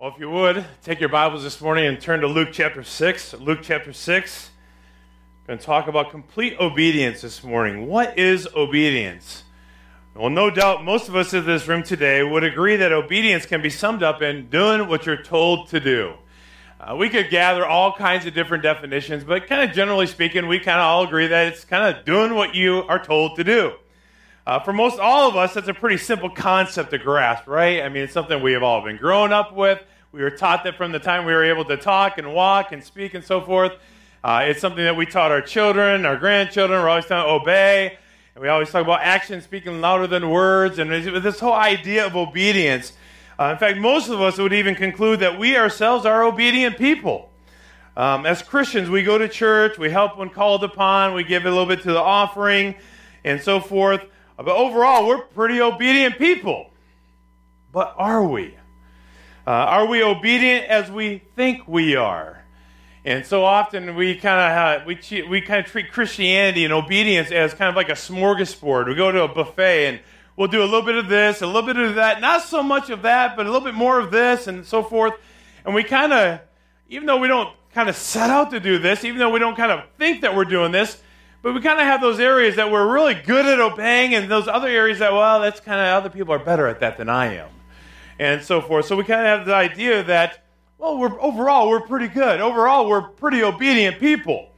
Well, if you would, take your Bibles this morning and turn to Luke chapter 6. Luke chapter 6. I'm going to talk about complete obedience this morning. What is obedience? Well, no doubt most of us in this room today would agree that obedience can be summed up in doing what you're told to do. Uh, we could gather all kinds of different definitions, but kind of generally speaking, we kind of all agree that it's kind of doing what you are told to do. Uh, for most all of us, that's a pretty simple concept to grasp, right? I mean, it's something we have all been grown up with. We were taught that from the time we were able to talk and walk and speak and so forth. Uh, it's something that we taught our children, our grandchildren. We're always trying to obey. And we always talk about action speaking louder than words. And this whole idea of obedience. Uh, in fact, most of us would even conclude that we ourselves are obedient people. Um, as Christians, we go to church, we help when called upon, we give a little bit to the offering, and so forth. But overall, we're pretty obedient people. But are we? Uh, are we obedient as we think we are? And so often we kind of we we kind of treat Christianity and obedience as kind of like a smorgasbord. We go to a buffet and we'll do a little bit of this, a little bit of that, not so much of that, but a little bit more of this, and so forth. And we kind of, even though we don't kind of set out to do this, even though we don't kind of think that we're doing this, but we kind of have those areas that we're really good at obeying, and those other areas that, well, that's kind of other people are better at that than I am, and so forth. So we kind of have the idea that, well, we're overall we're pretty good. Overall, we're pretty obedient people.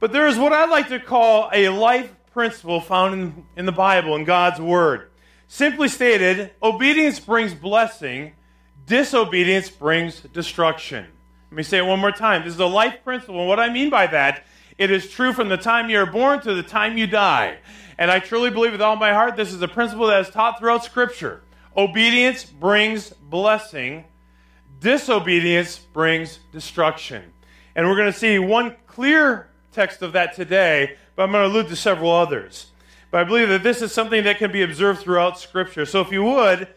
But there is what I like to call a life principle found in, in the Bible, in God's Word. Simply stated, obedience brings blessing, disobedience brings destruction. Let me say it one more time. This is a life principle. And what I mean by that it is true from the time you are born to the time you die. And I truly believe with all my heart this is a principle that is taught throughout Scripture. Obedience brings blessing, disobedience brings destruction. And we're going to see one clear text of that today, but I'm going to allude to several others. But I believe that this is something that can be observed throughout Scripture. So if you would,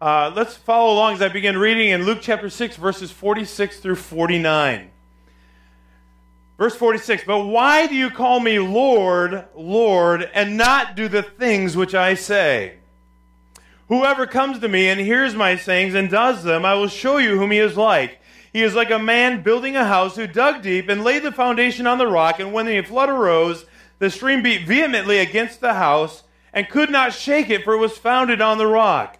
uh, let's follow along as I begin reading in Luke chapter 6, verses 46 through 49. Verse 46 But why do you call me Lord, Lord, and not do the things which I say? Whoever comes to me and hears my sayings and does them, I will show you whom he is like. He is like a man building a house who dug deep and laid the foundation on the rock, and when the flood arose, the stream beat vehemently against the house and could not shake it, for it was founded on the rock.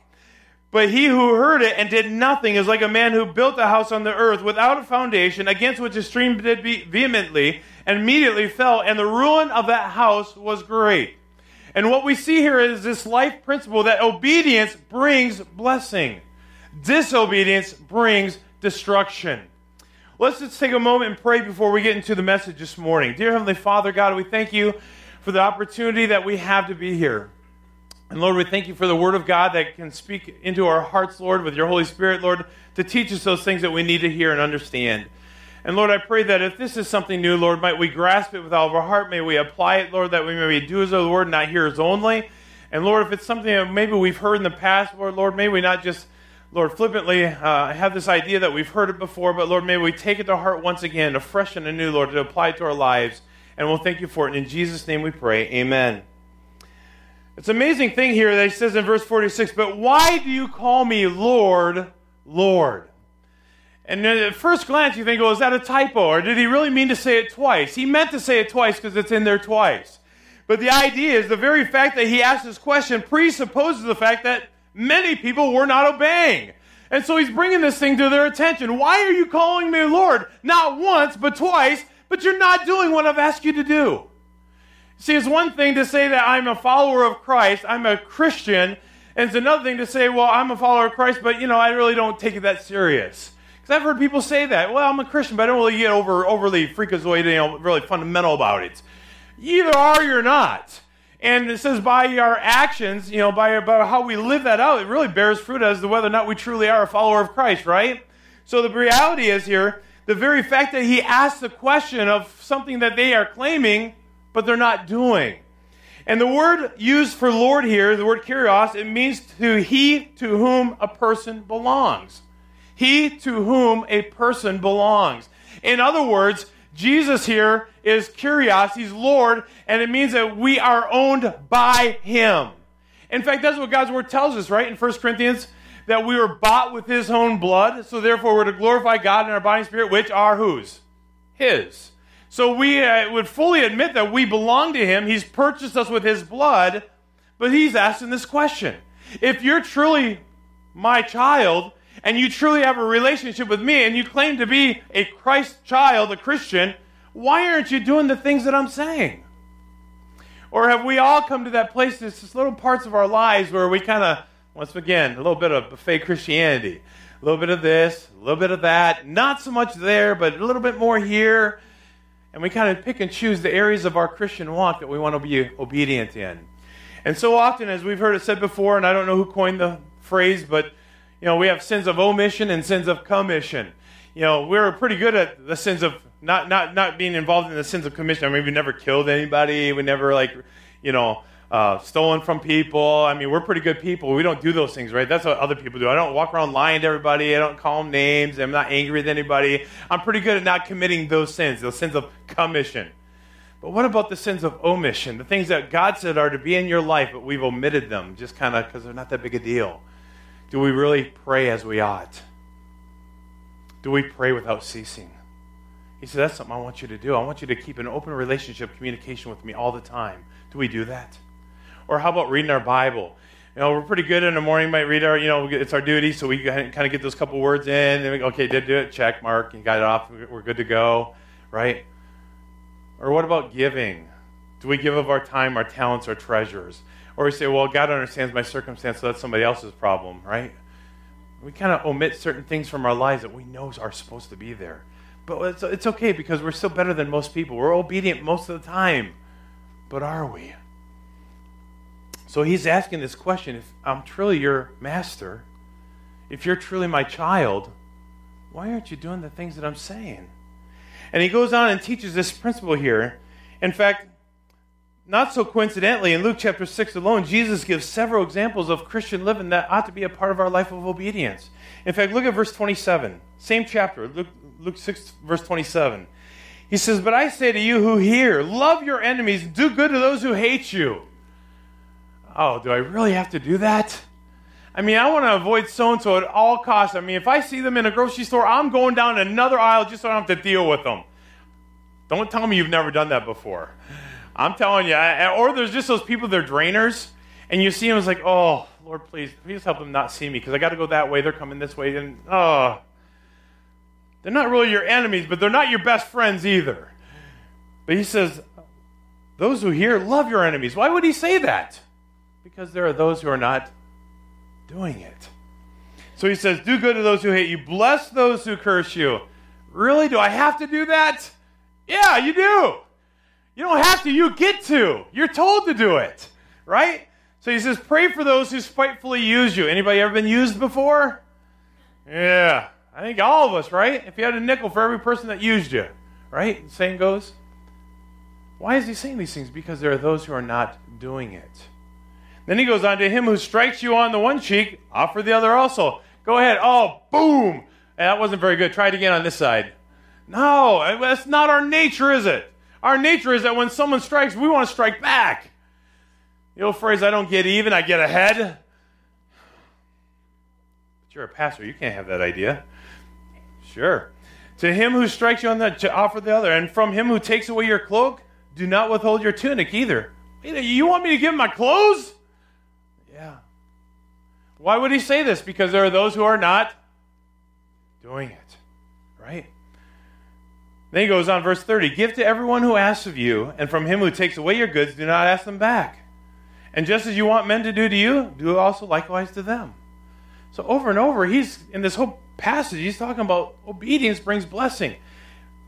But he who heard it and did nothing is like a man who built a house on the earth without a foundation, against which a stream did beat vehemently, and immediately fell, and the ruin of that house was great. And what we see here is this life principle that obedience brings blessing, disobedience brings destruction. Let's just take a moment and pray before we get into the message this morning. Dear Heavenly Father, God, we thank you for the opportunity that we have to be here. And Lord, we thank you for the Word of God that can speak into our hearts, Lord, with your Holy Spirit, Lord, to teach us those things that we need to hear and understand. And Lord, I pray that if this is something new, Lord, might we grasp it with all of our heart. May we apply it, Lord, that we may be doers of the Word, not hearers only. And Lord, if it's something that maybe we've heard in the past, Lord, Lord, may we not just, Lord, flippantly uh, have this idea that we've heard it before, but Lord, may we take it to heart once again, afresh and anew, Lord, to apply it to our lives. And we'll thank you for it. And in Jesus' name we pray. Amen. It's an amazing thing here that he says in verse 46, but why do you call me Lord, Lord? And at first glance, you think, well, is that a typo? Or did he really mean to say it twice? He meant to say it twice because it's in there twice. But the idea is the very fact that he asked this question presupposes the fact that many people were not obeying. And so he's bringing this thing to their attention. Why are you calling me Lord? Not once, but twice, but you're not doing what I've asked you to do. See, it's one thing to say that I'm a follower of Christ, I'm a Christian, and it's another thing to say, well, I'm a follower of Christ, but, you know, I really don't take it that serious. Because I've heard people say that. Well, I'm a Christian, but I don't really get over overly freakazoid, you know, really fundamental about it. Either are you're not. And it says by our actions, you know, by, by how we live that out, it really bears fruit as to whether or not we truly are a follower of Christ, right? So the reality is here, the very fact that he asked the question of something that they are claiming but they're not doing. And the word used for Lord here, the word kurios, it means to he to whom a person belongs. He to whom a person belongs. In other words, Jesus here is kurios, he's Lord, and it means that we are owned by him. In fact, that's what God's word tells us, right? In 1 Corinthians that we were bought with his own blood, so therefore we're to glorify God in our body and spirit, which are whose? His. So we uh, would fully admit that we belong to him. He's purchased us with his blood, but he's asking this question. If you're truly my child, and you truly have a relationship with me, and you claim to be a Christ child, a Christian, why aren't you doing the things that I'm saying? Or have we all come to that place, there's just little parts of our lives where we kind of, once again, a little bit of buffet Christianity. A little bit of this, a little bit of that, not so much there, but a little bit more here. And we kind of pick and choose the areas of our Christian walk that we want to be obedient in. And so often, as we've heard it said before, and I don't know who coined the phrase, but you know, we have sins of omission and sins of commission. You know, we're pretty good at the sins of not not not being involved in the sins of commission. I mean, we never killed anybody. We never like, you know, uh, stolen from people. I mean, we're pretty good people. We don't do those things, right? That's what other people do. I don't walk around lying to everybody. I don't call them names. I'm not angry with anybody. I'm pretty good at not committing those sins, those sins of commission. But what about the sins of omission? The things that God said are to be in your life, but we've omitted them just kind of because they're not that big a deal. Do we really pray as we ought? Do we pray without ceasing? He said, That's something I want you to do. I want you to keep an open relationship, communication with me all the time. Do we do that? Or how about reading our Bible? You know, we're pretty good in the morning. Might read our, you know, it's our duty, so we kind of get those couple words in. And we, okay, did do it. Check mark. You got it off. We're good to go, right? Or what about giving? Do we give of our time, our talents, our treasures? Or we say, well, God understands my circumstance, so that's somebody else's problem, right? We kind of omit certain things from our lives that we know are supposed to be there. But it's, it's okay because we're still better than most people. We're obedient most of the time. But are we? So he's asking this question if I'm truly your master, if you're truly my child, why aren't you doing the things that I'm saying? And he goes on and teaches this principle here. In fact, not so coincidentally, in Luke chapter 6 alone, Jesus gives several examples of Christian living that ought to be a part of our life of obedience. In fact, look at verse 27, same chapter, Luke, Luke 6, verse 27. He says, But I say to you who hear, love your enemies, do good to those who hate you. Oh, do I really have to do that? I mean, I want to avoid so and so at all costs. I mean, if I see them in a grocery store, I'm going down another aisle just so I don't have to deal with them. Don't tell me you've never done that before. I'm telling you. Or there's just those people, they're drainers, and you see them, it's like, oh, Lord, please, please help them not see me because I got to go that way. They're coming this way. And, oh, they're not really your enemies, but they're not your best friends either. But he says, those who hear, love your enemies. Why would he say that? Because there are those who are not doing it. So he says, do good to those who hate you, bless those who curse you. Really? Do I have to do that? Yeah, you do. You don't have to, you get to. You're told to do it, right? So he says, pray for those who spitefully use you. Anybody ever been used before? Yeah. I think all of us, right? If you had a nickel for every person that used you, right? The saying goes. Why is he saying these things? Because there are those who are not doing it. Then he goes on to him who strikes you on the one cheek, offer the other also. Go ahead. Oh, boom. That wasn't very good. Try it again on this side. No, that's not our nature, is it? Our nature is that when someone strikes, we want to strike back. The old phrase, I don't get even, I get ahead. But you're a pastor, you can't have that idea. Sure. To him who strikes you on the to offer the other, and from him who takes away your cloak, do not withhold your tunic either. You want me to give him my clothes? Why would he say this? Because there are those who are not doing it, right? Then he goes on, verse 30 Give to everyone who asks of you, and from him who takes away your goods, do not ask them back. And just as you want men to do to you, do also likewise to them. So over and over, he's in this whole passage, he's talking about obedience brings blessing.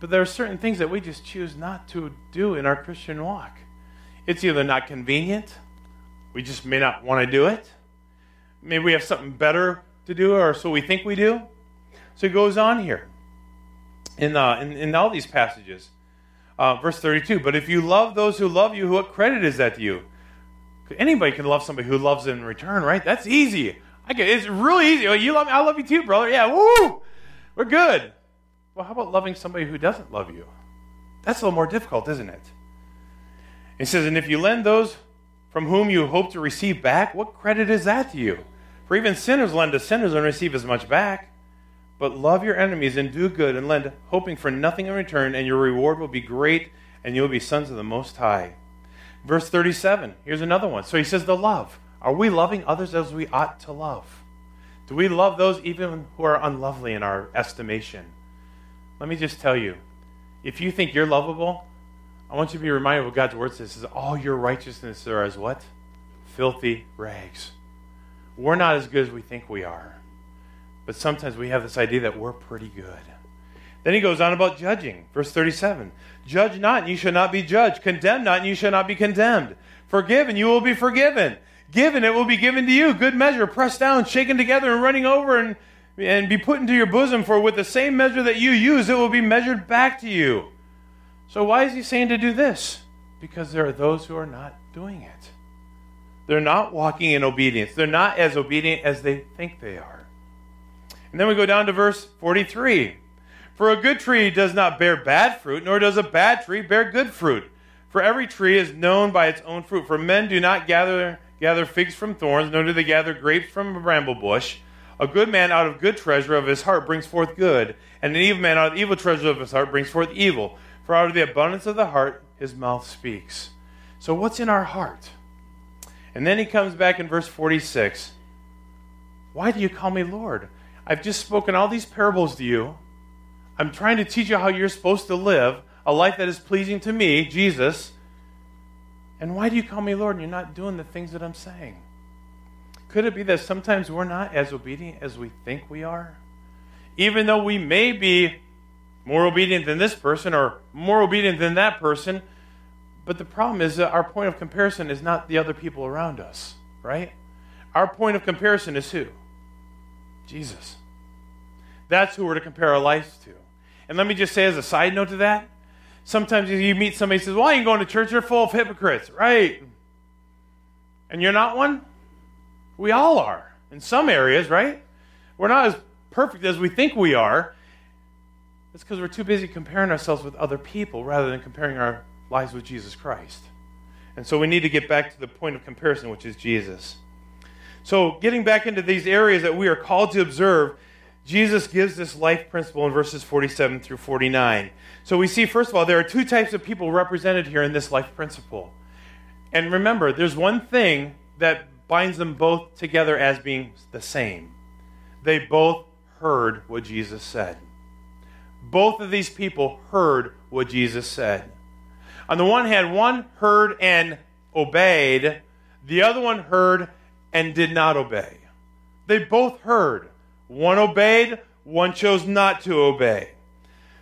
But there are certain things that we just choose not to do in our Christian walk. It's either not convenient, we just may not want to do it. Maybe we have something better to do, or so we think we do. So he goes on here in, uh, in, in all these passages. Uh, verse 32 But if you love those who love you, what credit is that to you? Anybody can love somebody who loves in return, right? That's easy. I can, it's really easy. You love me, I love you too, brother. Yeah, woo! We're good. Well, how about loving somebody who doesn't love you? That's a little more difficult, isn't it? He says, And if you lend those from whom you hope to receive back, what credit is that to you? For even sinners lend to sinners and receive as much back. But love your enemies and do good and lend, hoping for nothing in return, and your reward will be great, and you will be sons of the Most High. Verse 37, here's another one. So he says, The love. Are we loving others as we ought to love? Do we love those even who are unlovely in our estimation? Let me just tell you if you think you're lovable, I want you to be reminded of what God's word says is all your righteousness are as what? Filthy rags. We're not as good as we think we are. But sometimes we have this idea that we're pretty good. Then he goes on about judging. Verse 37 Judge not, and you shall not be judged. Condemn not, and you shall not be condemned. Forgive, and you will be forgiven. Give, and it will be given to you. Good measure, pressed down, shaken together, and running over, and, and be put into your bosom. For with the same measure that you use, it will be measured back to you. So, why is he saying to do this? Because there are those who are not doing it. They're not walking in obedience. They're not as obedient as they think they are. And then we go down to verse 43. For a good tree does not bear bad fruit, nor does a bad tree bear good fruit. For every tree is known by its own fruit. For men do not gather, gather figs from thorns, nor do they gather grapes from a bramble bush. A good man out of good treasure of his heart brings forth good, and an evil man out of evil treasure of his heart brings forth evil. For out of the abundance of the heart his mouth speaks. So, what's in our heart? And then he comes back in verse 46. Why do you call me Lord? I've just spoken all these parables to you. I'm trying to teach you how you're supposed to live a life that is pleasing to me, Jesus. And why do you call me Lord and you're not doing the things that I'm saying? Could it be that sometimes we're not as obedient as we think we are? Even though we may be more obedient than this person or more obedient than that person, but the problem is that our point of comparison is not the other people around us, right? Our point of comparison is who? Jesus. That's who we're to compare our lives to. And let me just say, as a side note to that, sometimes you meet somebody who says, Well, I ain't going to church? You're full of hypocrites, right? And you're not one? We all are in some areas, right? We're not as perfect as we think we are. It's because we're too busy comparing ourselves with other people rather than comparing our lies with Jesus Christ. And so we need to get back to the point of comparison, which is Jesus. So, getting back into these areas that we are called to observe, Jesus gives this life principle in verses 47 through 49. So, we see, first of all, there are two types of people represented here in this life principle. And remember, there's one thing that binds them both together as being the same. They both heard what Jesus said. Both of these people heard what Jesus said. On the one hand, one heard and obeyed, the other one heard and did not obey. They both heard. One obeyed, one chose not to obey.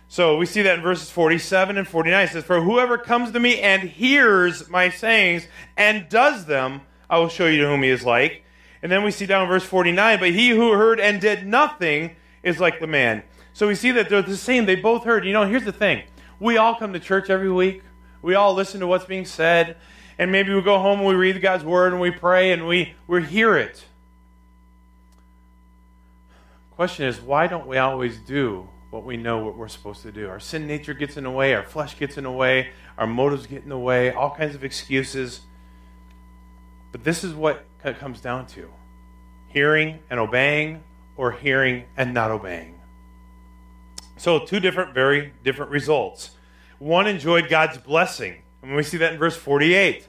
So we see that in verses 47 and 49. It says, For whoever comes to me and hears my sayings and does them, I will show you to whom he is like. And then we see down in verse 49, But he who heard and did nothing is like the man. So we see that they're the same. They both heard. You know, here's the thing we all come to church every week. We all listen to what's being said, and maybe we go home and we read God's word and we pray and we, we hear it. Question is, why don't we always do what we know what we're supposed to do? Our sin nature gets in the way, our flesh gets in the way, our motives get in the way, all kinds of excuses. But this is what it comes down to hearing and obeying, or hearing and not obeying. So, two different, very different results. One enjoyed God's blessing. And we see that in verse 48. It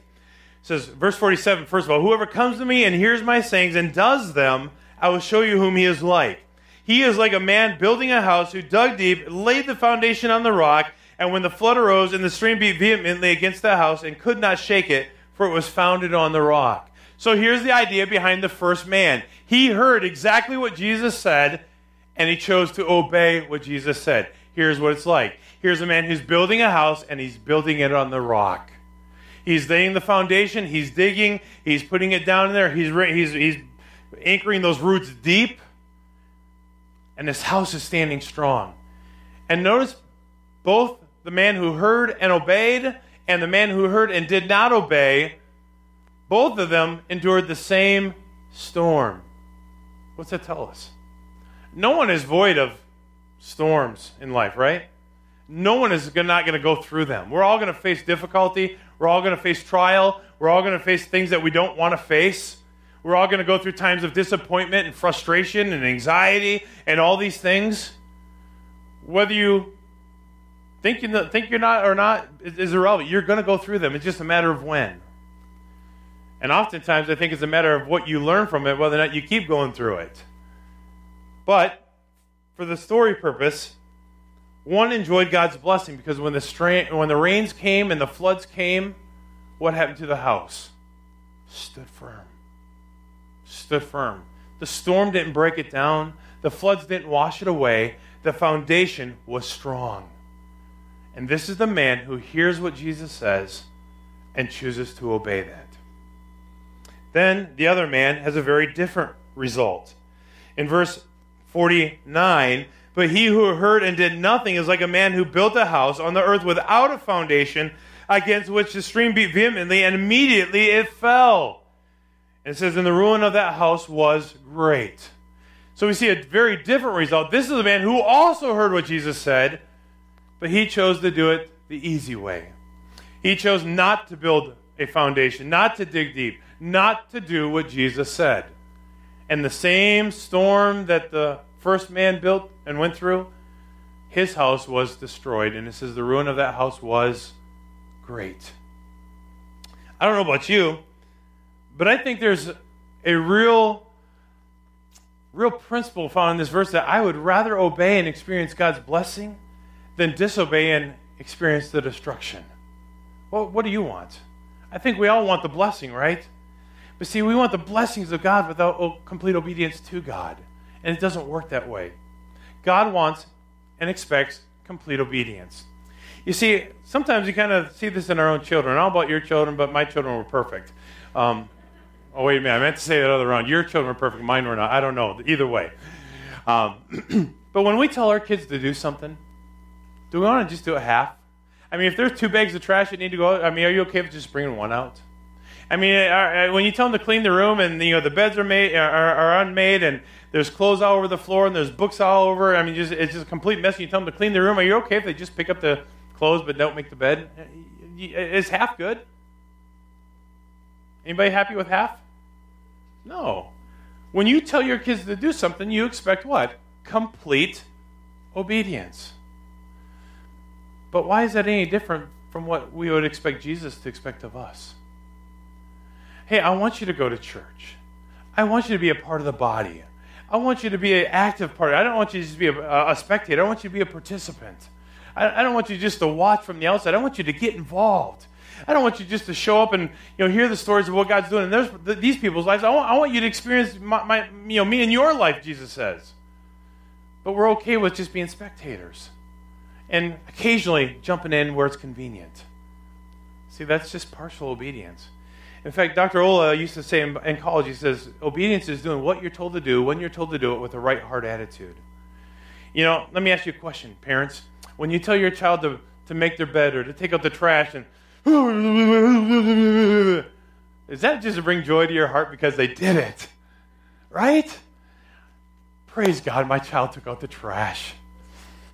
says, verse 47, first of all, whoever comes to me and hears my sayings and does them, I will show you whom he is like. He is like a man building a house who dug deep, laid the foundation on the rock, and when the flood arose and the stream beat vehemently against the house and could not shake it, for it was founded on the rock. So here's the idea behind the first man. He heard exactly what Jesus said, and he chose to obey what Jesus said. Here's what it's like Here's a man who's building a house and he's building it on the rock. He's laying the foundation, he's digging, he's putting it down in there, he's, he's, he's anchoring those roots deep, and this house is standing strong. And notice both the man who heard and obeyed and the man who heard and did not obey, both of them endured the same storm. What's that tell us? No one is void of storms in life, right? No one is not going to go through them. We're all going to face difficulty. We're all going to face trial. We're all going to face things that we don't want to face. We're all going to go through times of disappointment and frustration and anxiety and all these things. Whether you think, you think you're not or not is irrelevant. You're going to go through them. It's just a matter of when. And oftentimes, I think it's a matter of what you learn from it, whether or not you keep going through it. But for the story purpose, one enjoyed God's blessing because when the, strain, when the rains came and the floods came, what happened to the house? Stood firm. Stood firm. The storm didn't break it down, the floods didn't wash it away. The foundation was strong. And this is the man who hears what Jesus says and chooses to obey that. Then the other man has a very different result. In verse 49, but he who heard and did nothing is like a man who built a house on the earth without a foundation, against which the stream beat vehemently, and immediately it fell. And it says, And the ruin of that house was great. So we see a very different result. This is a man who also heard what Jesus said, but he chose to do it the easy way. He chose not to build a foundation, not to dig deep, not to do what Jesus said. And the same storm that the first man built and went through, his house was destroyed. And it says the ruin of that house was great. I don't know about you, but I think there's a real real principle found in this verse that I would rather obey and experience God's blessing than disobey and experience the destruction. Well, what do you want? I think we all want the blessing, right? But see, we want the blessings of God without complete obedience to God. And it doesn't work that way. God wants and expects complete obedience. You see, sometimes you kind of see this in our own children. I don't know about your children, but my children were perfect. Um, oh, wait a minute. I meant to say that other round. Your children were perfect. Mine were not. I don't know. Either way. Um, but when we tell our kids to do something, do we want to just do it half? I mean, if there's two bags of trash that need to go out, I mean, are you okay with just bringing one out? I mean, uh, uh, when you tell them to clean the room and you know the beds are made are, are unmade and there's clothes all over the floor and there's books all over. I mean, just it's just a complete mess. You tell them to clean the room. Are you okay if they just pick up the clothes but don't make the bed? Is half good? Anybody happy with half? No. When you tell your kids to do something, you expect what? Complete obedience. But why is that any different from what we would expect Jesus to expect of us? Hey, I want you to go to church. I want you to be a part of the body. I want you to be an active part. I don't want you to just be a, a spectator. I want you to be a participant. I, I, don't want you just to watch from the outside. I want you to get involved. I don't want you just to show up and you know hear the stories of what God's doing. And there's th- these people's lives. I want, I want you to experience my, my, you know me in your life. Jesus says, but we're okay with just being spectators and occasionally jumping in where it's convenient. See, that's just partial obedience. In fact, Dr. Ola used to say in, college, he says, obedience is doing what you're told to do when you're told to do it with a right heart attitude. You know, let me ask you a question, parents. When you tell your child to, to make their bed or to take out the trash and is that just to bring joy to your heart because they did it? Right? Praise God, my child took out the trash.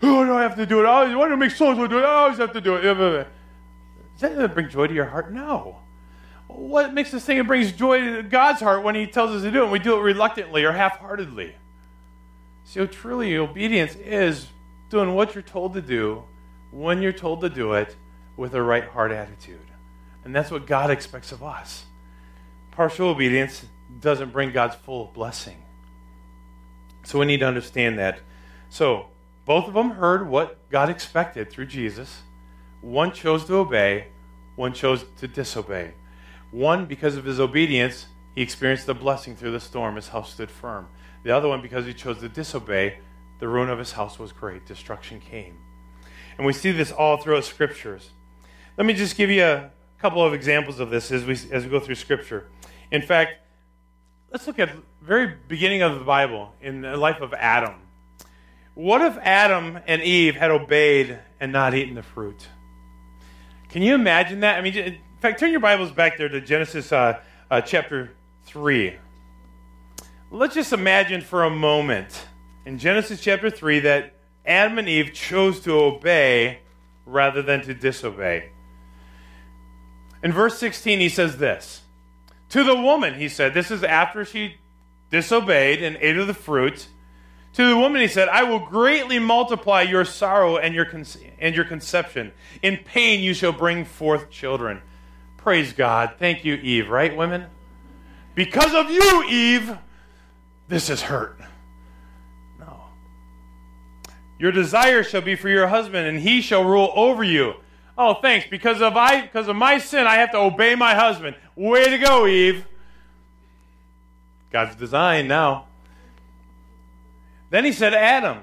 Oh, do I have to do it? Oh, why do I make? I do. I always have to do it. Does that bring joy to your heart? No what makes us think it brings joy to God's heart when He tells us to do it? And we do it reluctantly or half heartedly. So, truly, obedience is doing what you're told to do when you're told to do it with a right heart attitude. And that's what God expects of us. Partial obedience doesn't bring God's full blessing. So, we need to understand that. So, both of them heard what God expected through Jesus. One chose to obey, one chose to disobey. One, because of his obedience, he experienced the blessing through the storm. His house stood firm. The other one, because he chose to disobey, the ruin of his house was great. Destruction came. And we see this all throughout scriptures. Let me just give you a couple of examples of this as we, as we go through scripture. In fact, let's look at the very beginning of the Bible in the life of Adam. What if Adam and Eve had obeyed and not eaten the fruit? Can you imagine that? I mean, in fact, turn your Bibles back there to Genesis uh, uh, chapter 3. Let's just imagine for a moment in Genesis chapter 3 that Adam and Eve chose to obey rather than to disobey. In verse 16, he says this To the woman, he said, this is after she disobeyed and ate of the fruit. To the woman, he said, I will greatly multiply your sorrow and your, con- and your conception. In pain you shall bring forth children. Praise God. Thank you, Eve, right, women? Because of you, Eve, this is hurt. No. Your desire shall be for your husband, and he shall rule over you. Oh, thanks. Because of I because of my sin, I have to obey my husband. Way to go, Eve. God's design now. Then he said, Adam,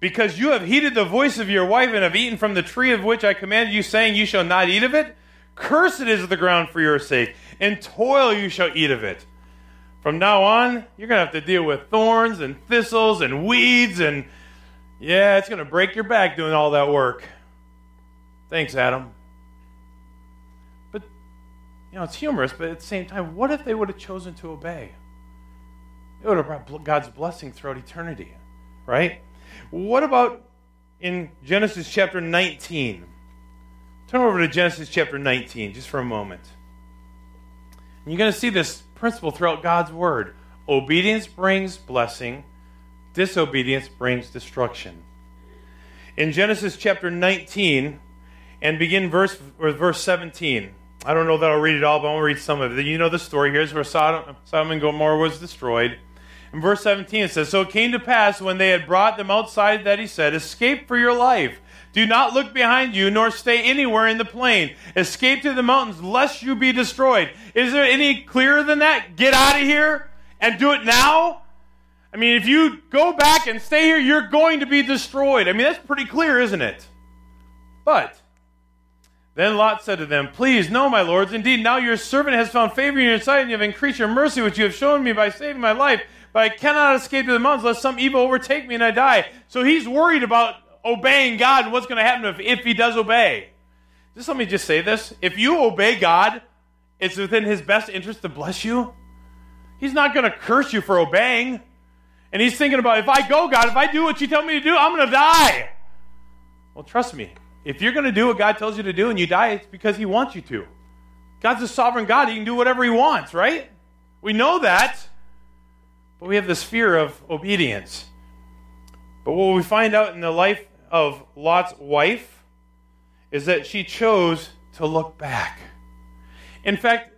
because you have heeded the voice of your wife and have eaten from the tree of which I commanded you, saying, You shall not eat of it, cursed is the ground for your sake, and toil you shall eat of it. From now on, you're going to have to deal with thorns and thistles and weeds, and yeah, it's going to break your back doing all that work. Thanks, Adam. But, you know, it's humorous, but at the same time, what if they would have chosen to obey? It would have brought God's blessing throughout eternity, right? What about in Genesis chapter 19? Turn over to Genesis chapter 19 just for a moment. And you're going to see this principle throughout God's word. Obedience brings blessing, disobedience brings destruction. In Genesis chapter 19, and begin verse verse 17. I don't know that I'll read it all, but I'll read some of it. You know the story. Here's where Sodom, Sodom and Gomorrah was destroyed. In verse 17 it says, So it came to pass when they had brought them outside that he said, Escape for your life. Do not look behind you, nor stay anywhere in the plain. Escape to the mountains, lest you be destroyed. Is there any clearer than that? Get out of here and do it now? I mean, if you go back and stay here, you're going to be destroyed. I mean, that's pretty clear, isn't it? But then Lot said to them, Please, no, my lords, indeed, now your servant has found favor in your sight, and you have increased your mercy, which you have shown me by saving my life. But I cannot escape to the mountains, lest some evil overtake me and I die. So he's worried about obeying God and what's going to happen if, if he does obey. Just let me just say this. If you obey God, it's within his best interest to bless you. He's not going to curse you for obeying. And he's thinking about if I go, God, if I do what you tell me to do, I'm going to die. Well, trust me. If you're going to do what God tells you to do and you die, it's because he wants you to. God's a sovereign God. He can do whatever he wants, right? We know that. But we have this fear of obedience. But what we find out in the life of Lot's wife is that she chose to look back. In fact,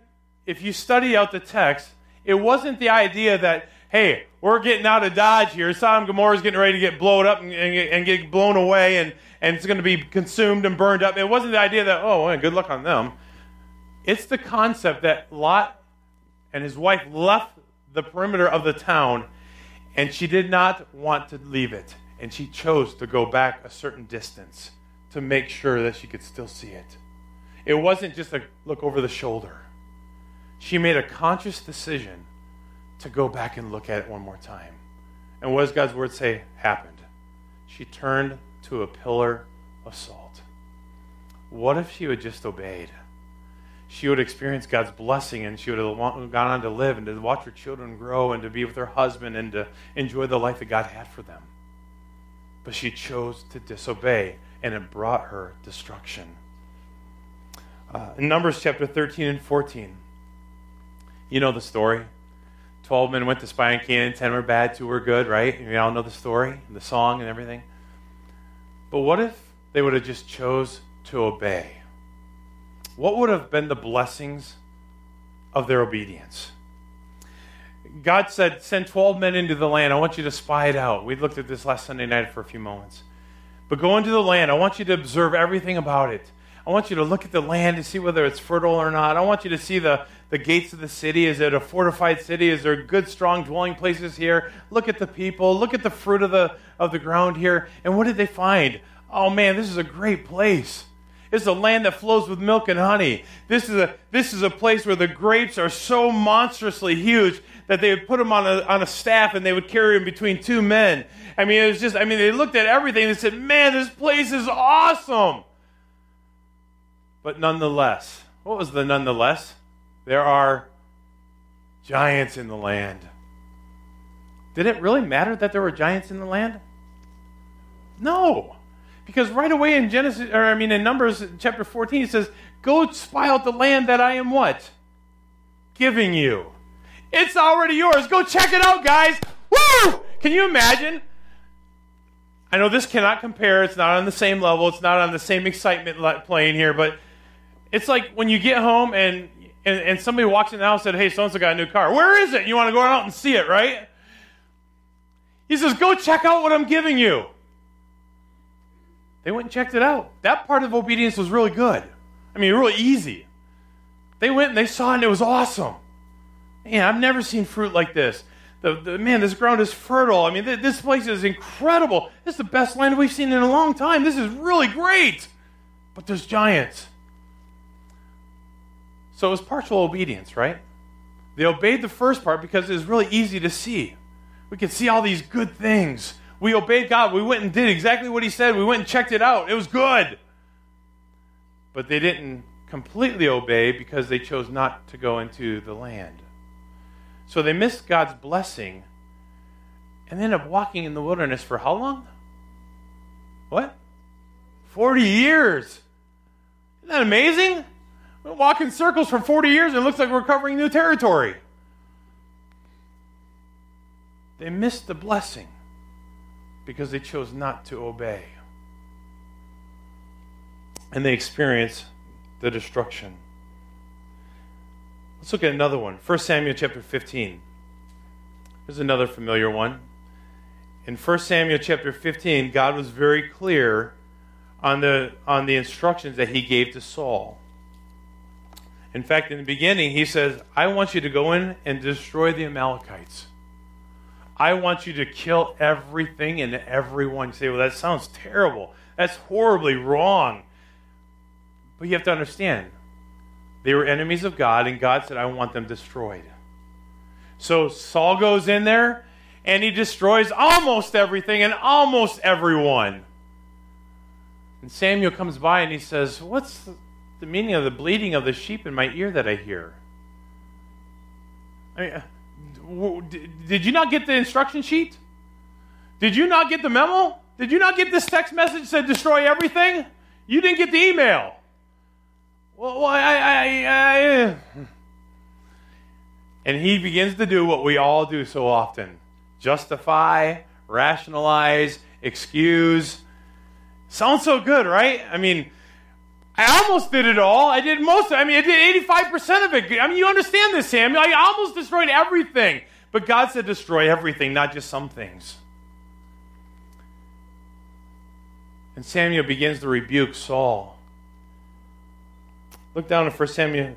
if you study out the text, it wasn't the idea that, hey, we're getting out of Dodge here. Sodom and Gomorrah is getting ready to get blown up and, and, and, get blown away, and, and it's going to be consumed and burned up. It wasn't the idea that, oh, well, good luck on them. It's the concept that Lot and his wife left the perimeter of the town, and she did not want to leave it. And she chose to go back a certain distance to make sure that she could still see it. It wasn't just a look over the shoulder. She made a conscious decision to go back and look at it one more time. And what does God's word say happened? She turned to a pillar of salt. What if she had just obeyed? she would experience God's blessing and she would have gone on to live and to watch her children grow and to be with her husband and to enjoy the life that God had for them. But she chose to disobey and it brought her destruction. Uh, in Numbers chapter 13 and 14, you know the story. Twelve men went to spy on Canaan, ten were bad, two were good, right? You all know the story, the song, and everything. But what if they would have just chose to obey? what would have been the blessings of their obedience? God said, Send 12 men into the land. I want you to spy it out. We looked at this last Sunday night for a few moments. But go into the land. I want you to observe everything about it. I want you to look at the land to see whether it's fertile or not. I want you to see the, the gates of the city. Is it a fortified city? Is there good, strong dwelling places here? Look at the people. Look at the fruit of the, of the ground here. And what did they find? Oh man, this is a great place. This is a land that flows with milk and honey. This is a, this is a place where the grapes are so monstrously huge that they would put them on a, on a staff and they would carry them between two men. I mean, it was just, I mean, they looked at everything and said, man, this place is awesome. But nonetheless, what was the nonetheless? There are giants in the land. Did it really matter that there were giants in the land? No. Because right away in Genesis, or I mean in Numbers chapter 14, he says, Go spy out the land that I am what? giving you. It's already yours. Go check it out, guys. Woo! Can you imagine? I know this cannot compare. It's not on the same level. It's not on the same excitement plane here, but it's like when you get home and, and, and somebody walks in the house and said, Hey, so and so got a new car. Where is it? You want to go out and see it, right? He says, Go check out what I'm giving you. They went and checked it out. That part of obedience was really good. I mean, really easy. They went and they saw it and it was awesome. Man, I've never seen fruit like this. The, the, man, this ground is fertile. I mean, th- this place is incredible. This is the best land we've seen in a long time. This is really great. But there's giants. So it was partial obedience, right? They obeyed the first part because it was really easy to see. We could see all these good things. We obeyed God. We went and did exactly what He said. We went and checked it out. It was good. But they didn't completely obey because they chose not to go into the land. So they missed God's blessing and ended up walking in the wilderness for how long? What? 40 years. Isn't that amazing? We walk in circles for 40 years and it looks like we're covering new territory. They missed the blessing because they chose not to obey. And they experienced the destruction. Let's look at another one. 1 Samuel chapter 15. Here's another familiar one. In 1 Samuel chapter 15, God was very clear on the, on the instructions that he gave to Saul. In fact, in the beginning, he says, I want you to go in and destroy the Amalekites. I want you to kill everything and everyone. You say, well, that sounds terrible. That's horribly wrong. But you have to understand, they were enemies of God, and God said, I want them destroyed. So Saul goes in there and he destroys almost everything and almost everyone. And Samuel comes by and he says, What's the meaning of the bleating of the sheep in my ear that I hear? I mean, did you not get the instruction sheet? Did you not get the memo? Did you not get this text message that said destroy everything? You didn't get the email. Well, I, I, I, and he begins to do what we all do so often justify, rationalize, excuse. Sounds so good, right? I mean, I almost did it all. I did most of it. I mean, I did 85% of it. I mean, you understand this, Samuel. I almost destroyed everything. But God said destroy everything, not just some things. And Samuel begins to rebuke Saul. Look down at 1 Samuel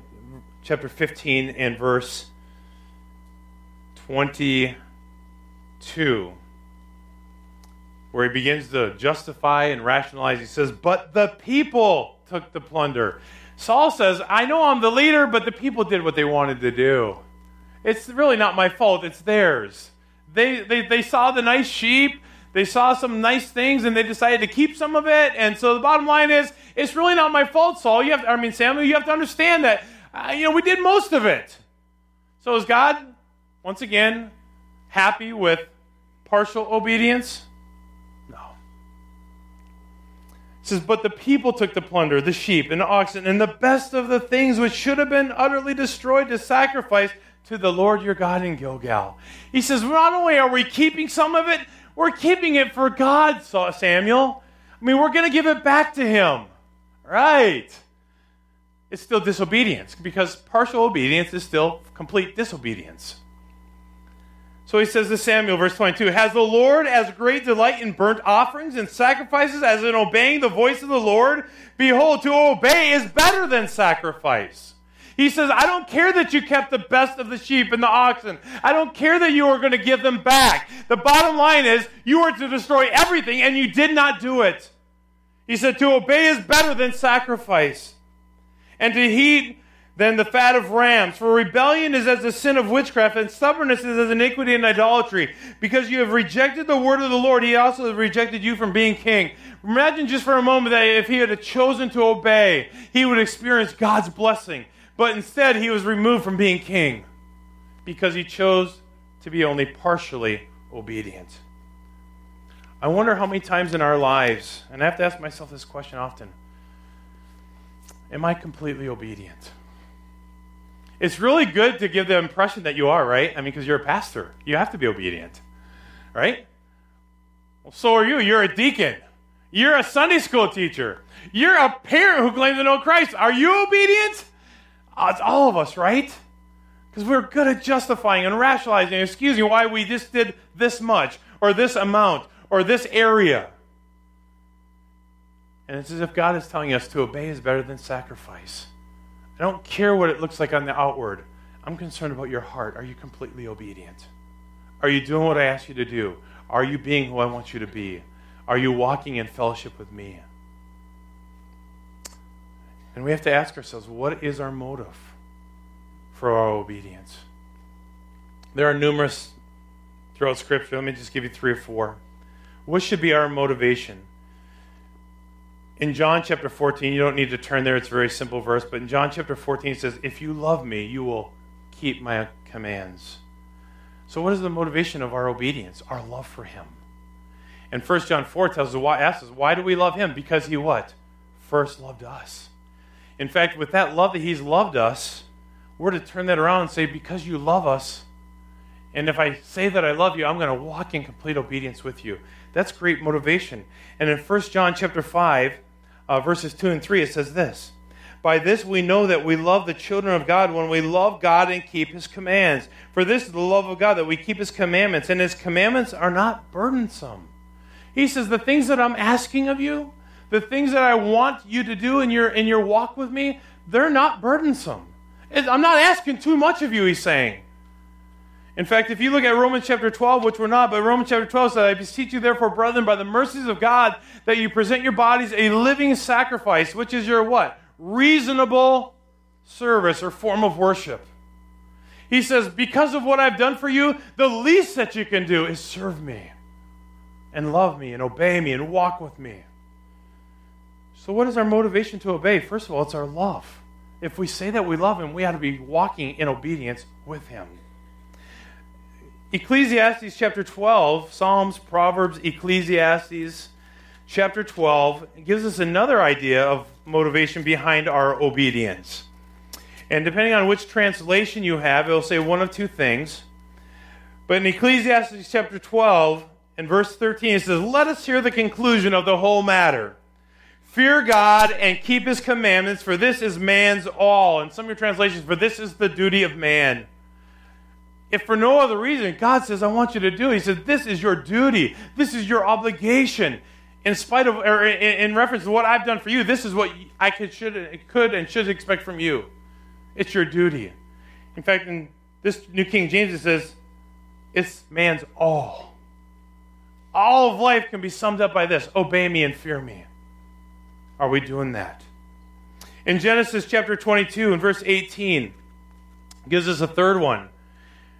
chapter 15 and verse 22, where he begins to justify and rationalize. He says, But the people took the plunder. Saul says, I know I'm the leader, but the people did what they wanted to do. It's really not my fault, it's theirs. They, they, they saw the nice sheep, they saw some nice things and they decided to keep some of it. And so the bottom line is, it's really not my fault, Saul. You have, I mean, Samuel, you have to understand that, uh, you know, we did most of it. So is God, once again, happy with partial obedience? No. It says, But the people took the plunder, the sheep and the oxen, and the best of the things which should have been utterly destroyed to sacrifice to the Lord your God in Gilgal. He says, Not only are we keeping some of it, we're keeping it for God, Samuel. I mean, we're going to give it back to Him. Right. It's still disobedience because partial obedience is still complete disobedience. So he says to Samuel, verse 22 Has the Lord as great delight in burnt offerings and sacrifices as in obeying the voice of the Lord? Behold, to obey is better than sacrifice he says, I don't care that you kept the best of the sheep and the oxen. I don't care that you are going to give them back. The bottom line is, you are to destroy everything, and you did not do it. He said, To obey is better than sacrifice, and to heed than the fat of rams. For rebellion is as the sin of witchcraft, and stubbornness is as iniquity and idolatry. Because you have rejected the word of the Lord, he also has rejected you from being king. Imagine just for a moment that if he had chosen to obey, he would experience God's blessing. But instead, he was removed from being king because he chose to be only partially obedient. I wonder how many times in our lives, and I have to ask myself this question often Am I completely obedient? It's really good to give the impression that you are, right? I mean, because you're a pastor. You have to be obedient, right? Well, so are you. You're a deacon. You're a Sunday school teacher. You're a parent who claims to know Christ. Are you obedient? Uh, it's all of us, right? Because we're good at justifying and rationalizing and excusing why we just did this much or this amount or this area. And it's as if God is telling us to obey is better than sacrifice. I don't care what it looks like on the outward. I'm concerned about your heart. Are you completely obedient? Are you doing what I ask you to do? Are you being who I want you to be? Are you walking in fellowship with me? And we have to ask ourselves what is our motive? for our obedience. There are numerous throughout Scripture. Let me just give you three or four. What should be our motivation? In John chapter 14, you don't need to turn there, it's a very simple verse, but in John chapter 14, it says, If you love me, you will keep my commands. So, what is the motivation of our obedience? Our love for him. And 1 John 4 tells us why asks us, why do we love him? Because he what? First loved us. In fact, with that love that he's loved us, we're to turn that around and say, because you love us, and if I say that I love you, I'm going to walk in complete obedience with you. That's great motivation. And in 1 John chapter 5, uh, verses 2 and 3, it says this By this we know that we love the children of God when we love God and keep his commands. For this is the love of God, that we keep his commandments, and his commandments are not burdensome. He says, The things that I'm asking of you, the things that I want you to do in your, in your walk with me, they're not burdensome. I'm not asking too much of you, he's saying. In fact, if you look at Romans chapter 12, which we're not, but Romans chapter 12 says, I beseech you, therefore, brethren, by the mercies of God, that you present your bodies a living sacrifice, which is your what? Reasonable service or form of worship. He says, Because of what I've done for you, the least that you can do is serve me and love me and obey me and walk with me. So, what is our motivation to obey? First of all, it's our love. If we say that we love him, we ought to be walking in obedience with him. Ecclesiastes chapter 12, Psalms, Proverbs, Ecclesiastes chapter 12 gives us another idea of motivation behind our obedience. And depending on which translation you have, it'll say one of two things. But in Ecclesiastes chapter 12 and verse 13, it says, Let us hear the conclusion of the whole matter. Fear God and keep his commandments, for this is man's all. And some of your translations, for this is the duty of man. If for no other reason, God says, I want you to do it. He says, This is your duty. This is your obligation. In spite of, or in, reference to what I've done for you, this is what I could, should, could and should expect from you. It's your duty. In fact, in this New King James, it says, It's man's all. All of life can be summed up by this obey me and fear me. Are we doing that? In Genesis chapter 22 and verse 18, gives us a third one.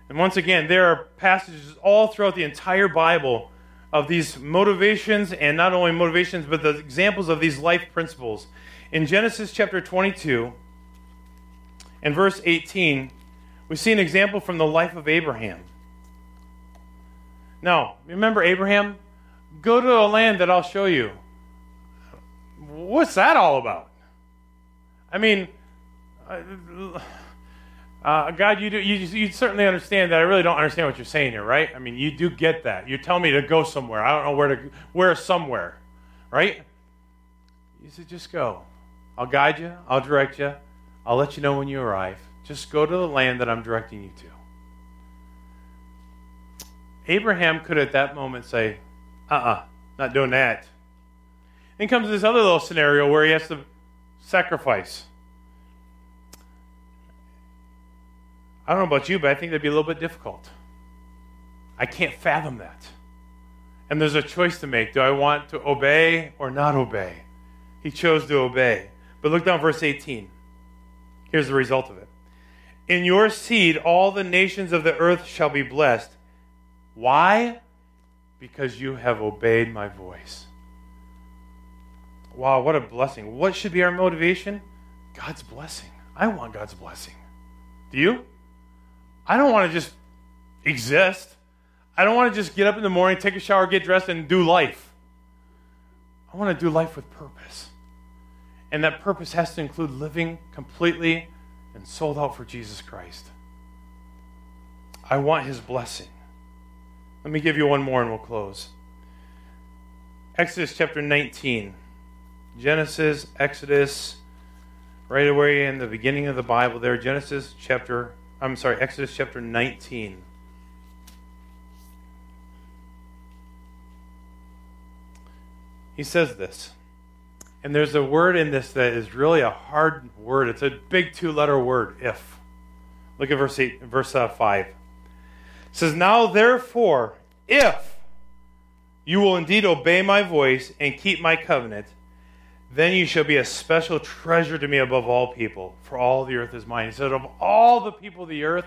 And once again, there are passages all throughout the entire Bible of these motivations, and not only motivations, but the examples of these life principles. In Genesis chapter 22 and verse 18, we see an example from the life of Abraham. Now, remember Abraham? Go to a land that I'll show you what's that all about? I mean, uh, God, you, do, you, you certainly understand that I really don't understand what you're saying here, right? I mean, you do get that. You tell me to go somewhere. I don't know where to, where somewhere, right? You said, just go. I'll guide you. I'll direct you. I'll let you know when you arrive. Just go to the land that I'm directing you to. Abraham could at that moment say, uh uh-uh, uh, not doing that. Then comes this other little scenario where he has to sacrifice. I don't know about you, but I think that'd be a little bit difficult. I can't fathom that. And there's a choice to make. Do I want to obey or not obey? He chose to obey. But look down verse 18. Here's the result of it. In your seed, all the nations of the earth shall be blessed. Why? Because you have obeyed my voice. Wow, what a blessing. What should be our motivation? God's blessing. I want God's blessing. Do you? I don't want to just exist. I don't want to just get up in the morning, take a shower, get dressed, and do life. I want to do life with purpose. And that purpose has to include living completely and sold out for Jesus Christ. I want his blessing. Let me give you one more and we'll close. Exodus chapter 19. Genesis, Exodus, right away in the beginning of the Bible there. Genesis chapter, I'm sorry, Exodus chapter 19. He says this. And there's a word in this that is really a hard word. It's a big two letter word, if. Look at verse, eight, verse uh, 5. It says, Now therefore, if you will indeed obey my voice and keep my covenant, then you shall be a special treasure to me above all people, for all the earth is mine. He said, Of all the people of the earth,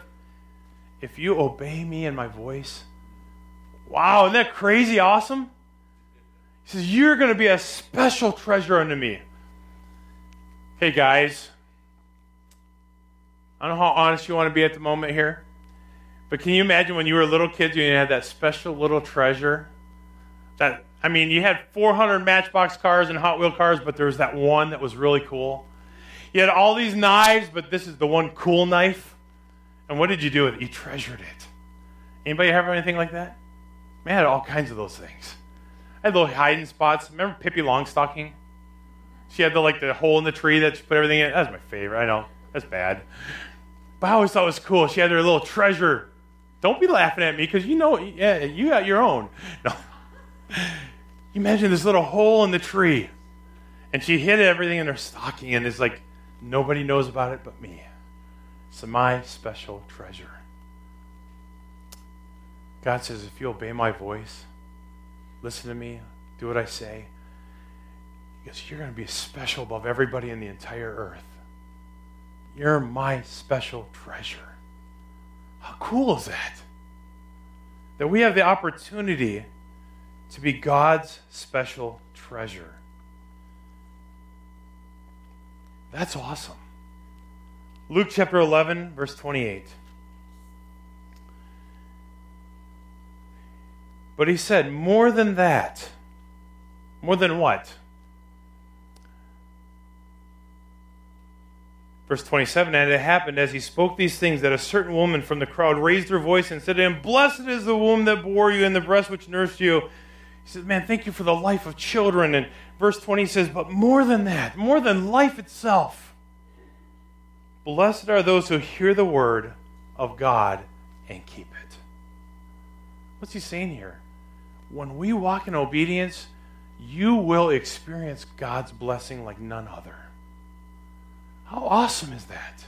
if you obey me and my voice, wow, isn't that crazy awesome? He says, You're going to be a special treasure unto me. Hey, guys, I don't know how honest you want to be at the moment here, but can you imagine when you were little kids, you had that special little treasure? That I mean, you had 400 Matchbox cars and Hot Wheel cars, but there was that one that was really cool. You had all these knives, but this is the one cool knife. And what did you do with it? You treasured it. Anybody have anything like that? Man, I had all kinds of those things. I had little hiding spots. Remember Pippi Longstocking? She had the like the hole in the tree that she put everything in. That was my favorite. I know that's bad, but I always thought it was cool. She had her little treasure. Don't be laughing at me because you know, yeah, you got your own. No. Imagine this little hole in the tree, and she hid everything in her stocking, and it's like nobody knows about it but me. It's my special treasure. God says, if you obey my voice, listen to me, do what I say, because you're going to be special above everybody in the entire earth. You're my special treasure. How cool is that? That we have the opportunity to be God's special treasure. That's awesome. Luke chapter 11, verse 28. But he said, more than that. More than what? Verse 27 And it happened as he spoke these things that a certain woman from the crowd raised her voice and said to him, Blessed is the womb that bore you and the breast which nursed you. He says, Man, thank you for the life of children. And verse 20 says, But more than that, more than life itself, blessed are those who hear the word of God and keep it. What's he saying here? when we walk in obedience, you will experience God's blessing like none other. How awesome is that?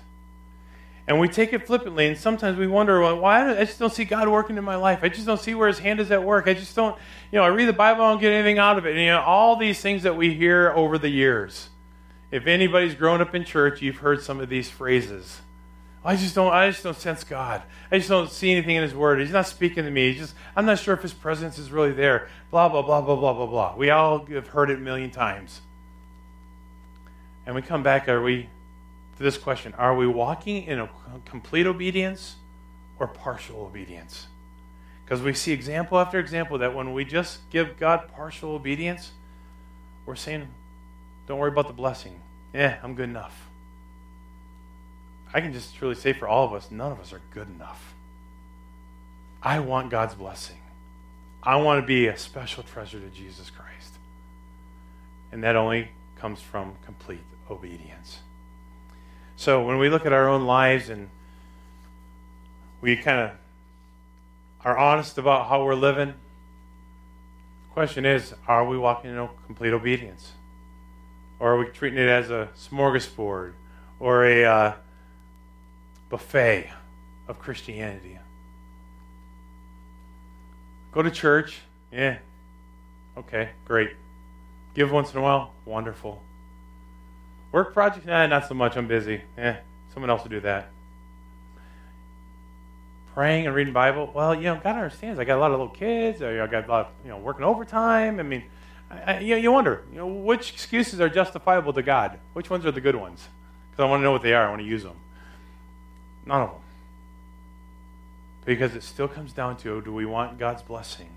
And we take it flippantly, and sometimes we wonder, well, why? I just don't see God working in my life. I just don't see where His hand is at work. I just don't, you know, I read the Bible, I don't get anything out of it. And, you know, all these things that we hear over the years. If anybody's grown up in church, you've heard some of these phrases. I just don't I just don't sense God. I just don't see anything in his word. He's not speaking to me. He's just I'm not sure if his presence is really there. Blah blah blah blah blah blah blah. We all have heard it a million times. And we come back are we this question, are we walking in a complete obedience or partial obedience? Because we see example after example that when we just give God partial obedience, we're saying, don't worry about the blessing. Yeah, I'm good enough. I can just truly say for all of us, none of us are good enough. I want God's blessing. I want to be a special treasure to Jesus Christ. And that only comes from complete obedience. So when we look at our own lives and we kind of are honest about how we're living, the question is are we walking in complete obedience? Or are we treating it as a smorgasbord or a. Uh, buffet of Christianity. Go to church, yeah, okay, great. Give once in a while, wonderful. Work project, nah, not so much. I'm busy. Yeah, someone else will do that. Praying and reading Bible. Well, you know, God understands. I got a lot of little kids. I got a lot, of, you know, working overtime. I mean, I, I, you, you wonder, you know, which excuses are justifiable to God? Which ones are the good ones? Because I want to know what they are. I want to use them. None of them. Because it still comes down to do we want God's blessing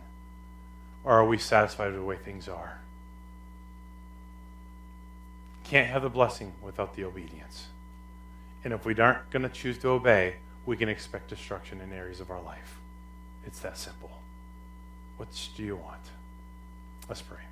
or are we satisfied with the way things are? Can't have the blessing without the obedience. And if we aren't going to choose to obey, we can expect destruction in areas of our life. It's that simple. What do you want? Let's pray.